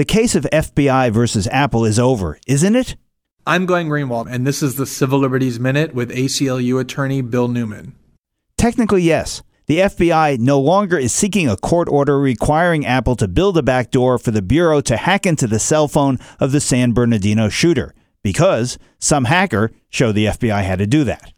The case of FBI versus Apple is over, isn't it? I'm Glenn Greenwald, and this is the Civil Liberties Minute with ACLU attorney Bill Newman. Technically, yes. The FBI no longer is seeking a court order requiring Apple to build a backdoor for the Bureau to hack into the cell phone of the San Bernardino shooter, because some hacker showed the FBI how to do that.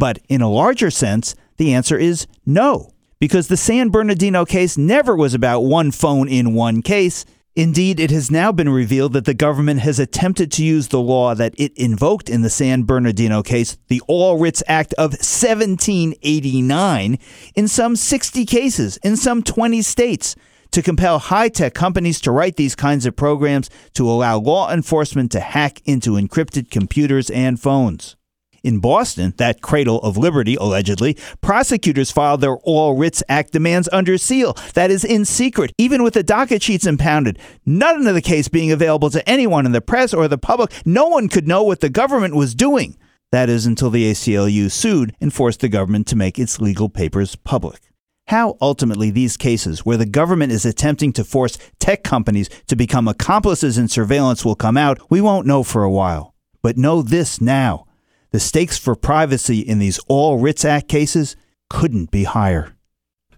But in a larger sense, the answer is no, because the San Bernardino case never was about one phone in one case. Indeed, it has now been revealed that the government has attempted to use the law that it invoked in the San Bernardino case, the All Writs Act of 1789, in some 60 cases in some 20 states to compel high tech companies to write these kinds of programs to allow law enforcement to hack into encrypted computers and phones. In Boston, that cradle of liberty, allegedly, prosecutors filed their All Writs Act demands under seal. That is in secret, even with the docket sheets impounded. None of the case being available to anyone in the press or the public. No one could know what the government was doing. That is until the ACLU sued and forced the government to make its legal papers public. How ultimately these cases, where the government is attempting to force tech companies to become accomplices in surveillance, will come out, we won't know for a while. But know this now the stakes for privacy in these All Writs Act cases couldn't be higher.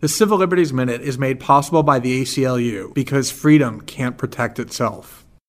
The Civil Liberties Minute is made possible by the ACLU because freedom can't protect itself.